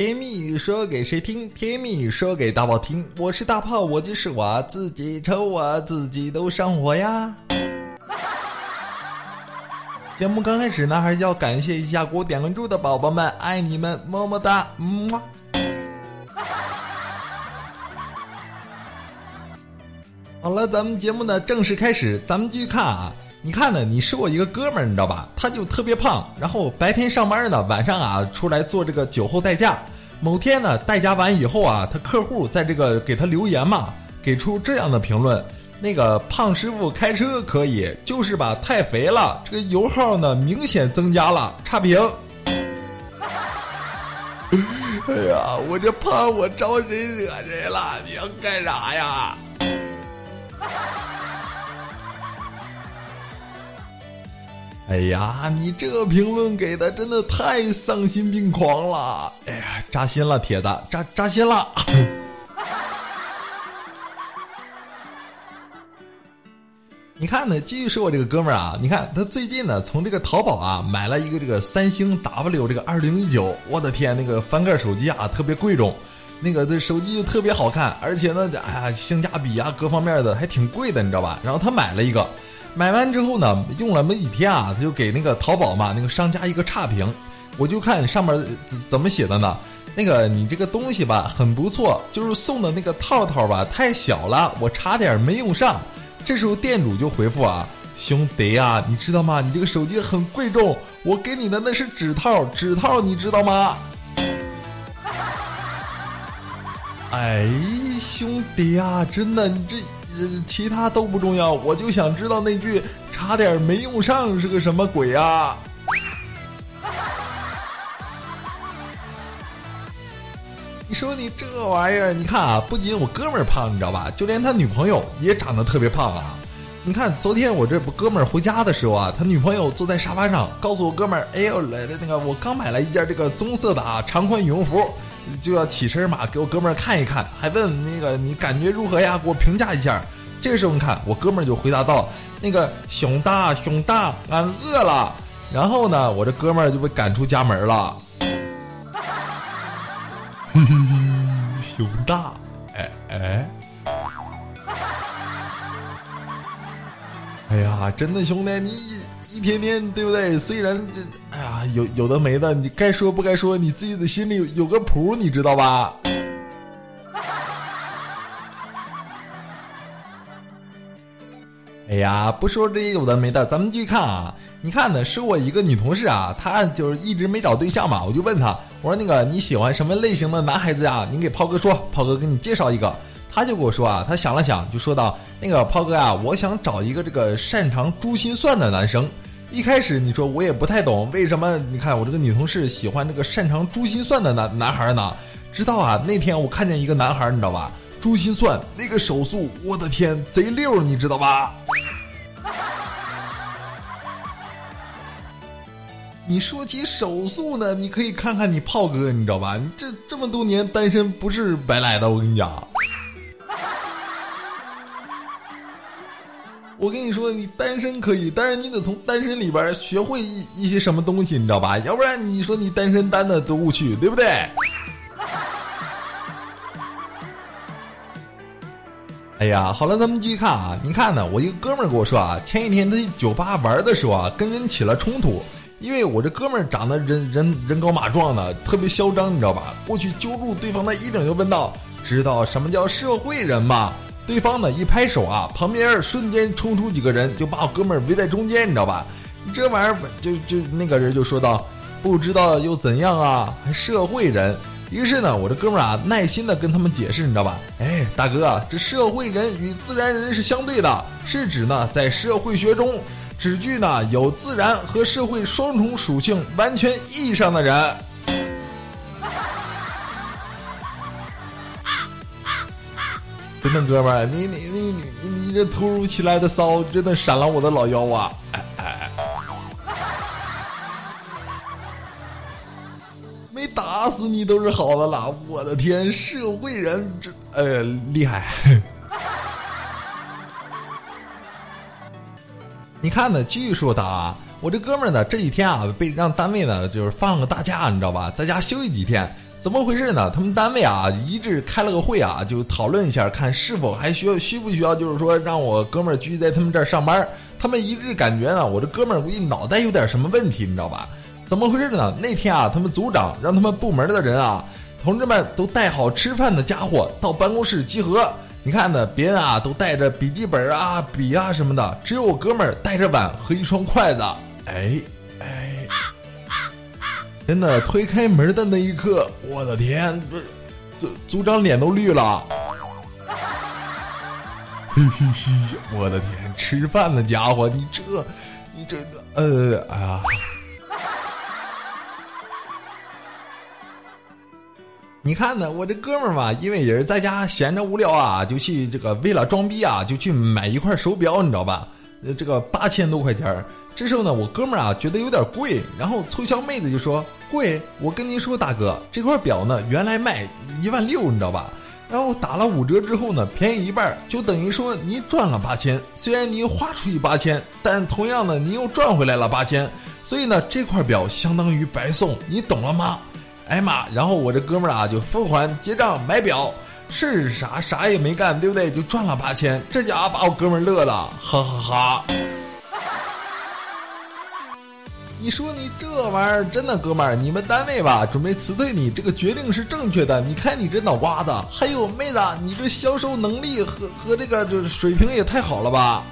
甜蜜语说给谁听？甜蜜语说给大炮听。我是大炮，我就是我自己抽我自己都上火呀。节目刚开始呢，还是要感谢一下给我点关注的宝宝们，爱你们，么么哒，么。好了，咱们节目呢正式开始，咱们继续看啊。你看呢，你是我一个哥们儿，你知道吧？他就特别胖，然后白天上班呢，晚上啊出来做这个酒后代驾。某天呢，代驾完以后啊，他客户在这个给他留言嘛，给出这样的评论：那个胖师傅开车可以，就是吧太肥了，这个油耗呢明显增加了，差评。哎呀，我这胖我招谁惹谁了？你要干啥呀？哎呀，你这评论给的真的太丧心病狂了！哎呀，扎心了，铁子，扎扎心了。你看呢？继续说我这个哥们儿啊，你看他最近呢，从这个淘宝啊买了一个这个三星 W 这个二零一九，我的天，那个翻盖手机啊特别贵重，那个这手机就特别好看，而且呢，哎呀，性价比啊各方面的还挺贵的，你知道吧？然后他买了一个。买完之后呢，用了没几天啊，他就给那个淘宝嘛那个商家一个差评，我就看上面怎怎么写的呢？那个你这个东西吧很不错，就是送的那个套套吧太小了，我差点没用上。这时候店主就回复啊，兄弟啊，你知道吗？你这个手机很贵重，我给你的那是纸套，纸套你知道吗？哎，兄弟啊，真的你这。其他都不重要，我就想知道那句差点没用上是个什么鬼啊！你说你这玩意儿，你看啊，不仅我哥们儿胖，你知道吧？就连他女朋友也长得特别胖啊！你看昨天我这不哥们儿回家的时候啊，他女朋友坐在沙发上，告诉我哥们儿：“哎呦，来的那个我刚买了一件这个棕色的啊长款羽绒服。”就要起身嘛，给我哥们儿看一看，还问那个你感觉如何呀？给我评价一下。这个时候你看，我哥们儿就回答道：“那个熊大熊大，俺饿了。”然后呢，我这哥们儿就被赶出家门了。熊大，哎哎，哎呀，真的兄弟你。一天天对不对？虽然这，哎呀，有有的没的，你该说不该说，你自己的心里有个谱，你知道吧？哎呀，不说这些有的没的，咱们继续看啊。你看呢，是我一个女同事啊，她就是一直没找对象嘛，我就问她，我说那个你喜欢什么类型的男孩子呀？你给炮哥说，炮哥给你介绍一个。他就跟我说啊，他想了想，就说道：“那个炮哥啊，我想找一个这个擅长珠心算的男生。一开始你说我也不太懂，为什么？你看我这个女同事喜欢这个擅长珠心算的男男孩呢？直到啊那天我看见一个男孩，你知道吧？珠心算那个手速，我的天，贼溜，你知道吧？你说起手速呢，你可以看看你炮哥，你知道吧？你这这么多年单身不是白来的，我跟你讲。”我跟你说，你单身可以，但是你得从单身里边学会一一些什么东西，你知道吧？要不然你说你单身单的多无趣，对不对？哎呀，好了，咱们继续看啊。你看呢，我一个哥们儿跟我说啊，前几天他去酒吧玩的时候啊，跟人起了冲突，因为我这哥们儿长得人人人高马壮的，特别嚣张，你知道吧？过去揪住对方的衣领就问道：“知道什么叫社会人吗？”对方呢一拍手啊，旁边瞬间冲出几个人，就把我哥们儿围在中间，你知道吧？这玩意儿就就那个人就说道：“不知道又怎样啊？还社会人。”于是呢，我这哥们儿啊耐心的跟他们解释，你知道吧？哎，大哥，这社会人与自然人是相对的，是指呢在社会学中，指具呢有自然和社会双重属性完全意义上的人。真的哥们儿，你你你你你这突如其来的骚，真的闪了我的老腰啊！哎哎，没打死你都是好的啦。我的天，社会人这呃厉害。你看呢？据说他啊，我这哥们儿呢，这几天啊被让单位呢就是放了个大假，你知道吧，在家休息几天。怎么回事呢？他们单位啊一致开了个会啊，就讨论一下，看是否还需要需不需要，就是说让我哥们儿继续在他们这儿上班。他们一致感觉呢，我这哥们儿估计脑袋有点什么问题，你知道吧？怎么回事呢？那天啊，他们组长让他们部门的人啊，同志们都带好吃饭的家伙到办公室集合。你看呢，别人啊都带着笔记本啊、笔啊什么的，只有我哥们儿带着碗和一双筷子。哎，真的，推开门的那一刻，我的天，组组长脸都绿了。嘿嘿嘿，我的天，吃饭的家伙，你这，你这，呃，哎呀，你看呢，我这哥们儿嘛，因为也是在家闲着无聊啊，就去这个为了装逼啊，就去买一块手表，你知道吧？这个八千多块钱。这时候呢，我哥们儿啊觉得有点贵，然后促销妹子就说：“贵，我跟您说，大哥，这块表呢原来卖一万六，你知道吧？”然后打了五折之后呢，便宜一半，就等于说您赚了八千。虽然您花出去八千，但同样的您又赚回来了八千。所以呢，这块表相当于白送，你懂了吗？哎妈！然后我这哥们儿啊就付款结账买表，是啥啥也没干，对不对？就赚了八千，这家伙把我哥们儿乐了，哈哈哈。你说你这玩意儿真的，哥们儿，你们单位吧准备辞退你，这个决定是正确的。你看你这脑瓜子，还有妹子，你这销售能力和和这个就是水平也太好了吧？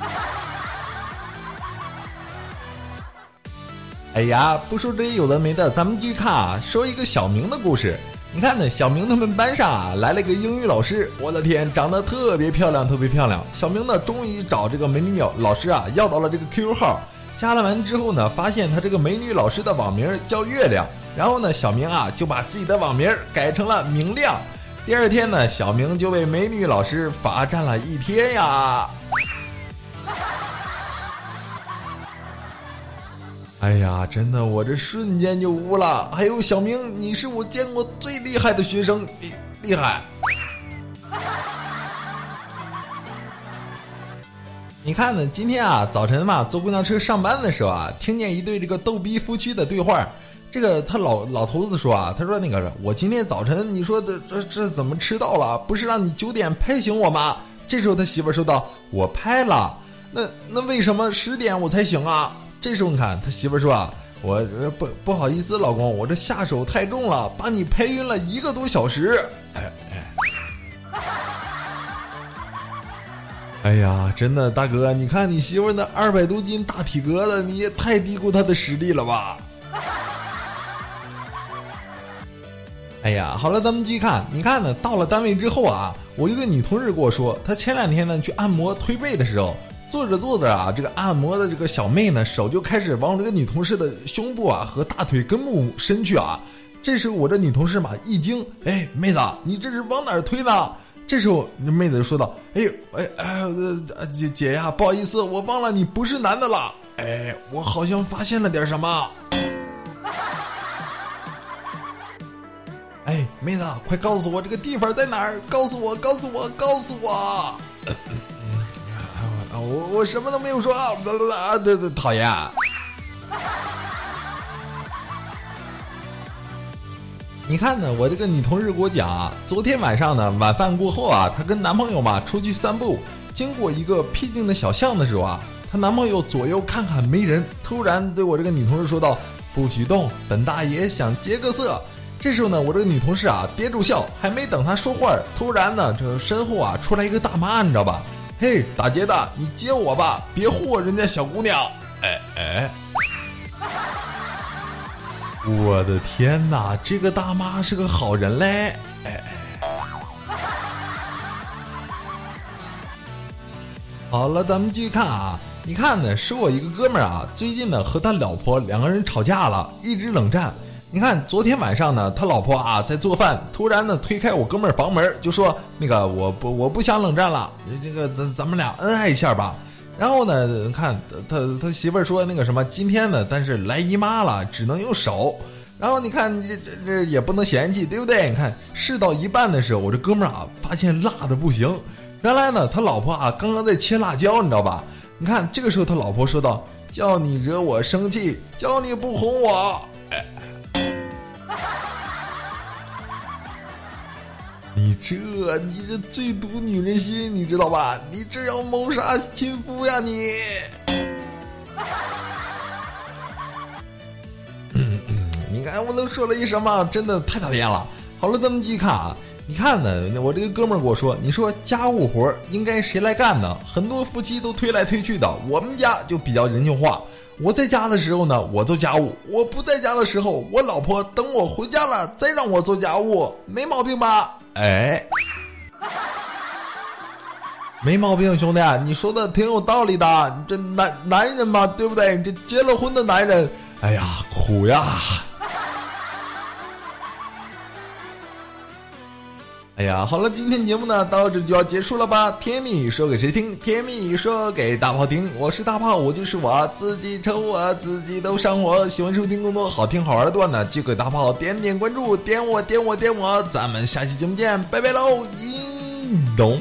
哎呀，不说这些有的没的，咱们继续看啊，说一个小明的故事。你看呢，小明他们班上啊来了一个英语老师，我的天，长得特别漂亮，特别漂亮。小明呢，终于找这个美女鸟老师啊要到了这个 QQ 号。加了完之后呢，发现他这个美女老师的网名叫月亮，然后呢，小明啊就把自己的网名改成了明亮。第二天呢，小明就被美女老师罚站了一天呀。哎呀，真的，我这瞬间就悟了。还有小明，你是我见过最厉害的学生，厉厉害。你看呢？今天啊，早晨嘛，坐公交车上班的时候啊，听见一对这个逗逼夫妻的对话。这个他老老头子说啊，他说那个我今天早晨你说这这这怎么迟到了？不是让你九点拍醒我吗？这时候他媳妇说道：“我拍了，那那为什么十点我才醒啊？”这时候你看他媳妇说啊，我不不好意思，老公，我这下手太重了，把你拍晕了一个多小时。哎呀，真的，大哥，你看你媳妇那二百多斤大体格子，你也太低估她的实力了吧？哎呀，好了，咱们继续看。你看呢，到了单位之后啊，我一个女同事跟我说，她前两天呢去按摩推背的时候，做着做着啊，这个按摩的这个小妹呢手就开始往这个女同事的胸部啊和大腿根部伸去啊。这时候我这女同事嘛一惊，哎，妹子，你这是往哪儿推呢？这时候，那妹子就说道：“哎呦，哎哎，姐姐呀，不好意思，我忘了你不是男的了。哎，我好像发现了点什么。哎，妹子，快告诉我这个地方在哪儿？告诉我，告诉我，告诉我。我我什么都没有说啊！对对，讨厌。”你看呢，我这个女同事给我讲啊，昨天晚上呢，晚饭过后啊，她跟男朋友嘛出去散步，经过一个僻静的小巷的时候啊，她男朋友左右看看没人，突然对我这个女同事说道：“不许动，本大爷想劫个色。”这时候呢，我这个女同事啊憋住笑，还没等她说话，突然呢，这身后啊出来一个大妈，你知道吧？嘿，打劫的，你接我吧，别祸人家小姑娘。哎哎。我的天哪，这个大妈是个好人嘞！哎，好了，咱们继续看啊。你看呢，是我一个哥们儿啊，最近呢和他老婆两个人吵架了，一直冷战。你看昨天晚上呢，他老婆啊在做饭，突然呢推开我哥们儿房门，就说：“那个我不我不想冷战了，这个咱咱们俩恩爱一下吧。”然后呢？看他他媳妇儿说那个什么，今天呢，但是来姨妈了，只能用手。然后你看这这这也不能嫌弃，对不对？你看试到一半的时候，我这哥们儿啊发现辣的不行。原来呢，他老婆啊刚刚在切辣椒，你知道吧？你看这个时候他老婆说道：“叫你惹我生气，叫你不哄我。”哎，你这你这最毒女人心，你知道吧？你这要谋杀亲夫呀你！嗯嗯，你看我都说了一什么？真的太讨厌了。好了，咱们继续看啊。你看呢？我这个哥们儿跟我说，你说家务活应该谁来干呢？很多夫妻都推来推去的，我们家就比较人性化。我在家的时候呢，我做家务；我不在家的时候，我老婆等我回家了再让我做家务，没毛病吧？哎，没毛病，兄弟，你说的挺有道理的。这男男人嘛，对不对？这结了婚的男人，哎呀，苦呀。哎呀，好了，今天节目呢到这就要结束了吧？甜蜜说给谁听？甜蜜说给大炮听。我是大炮，我就是我自己抽我自己都上火。喜欢收听更多好听好玩的段子，就给大炮点点关注，点我点我点我。咱们下期节目见，拜拜喽，音咚。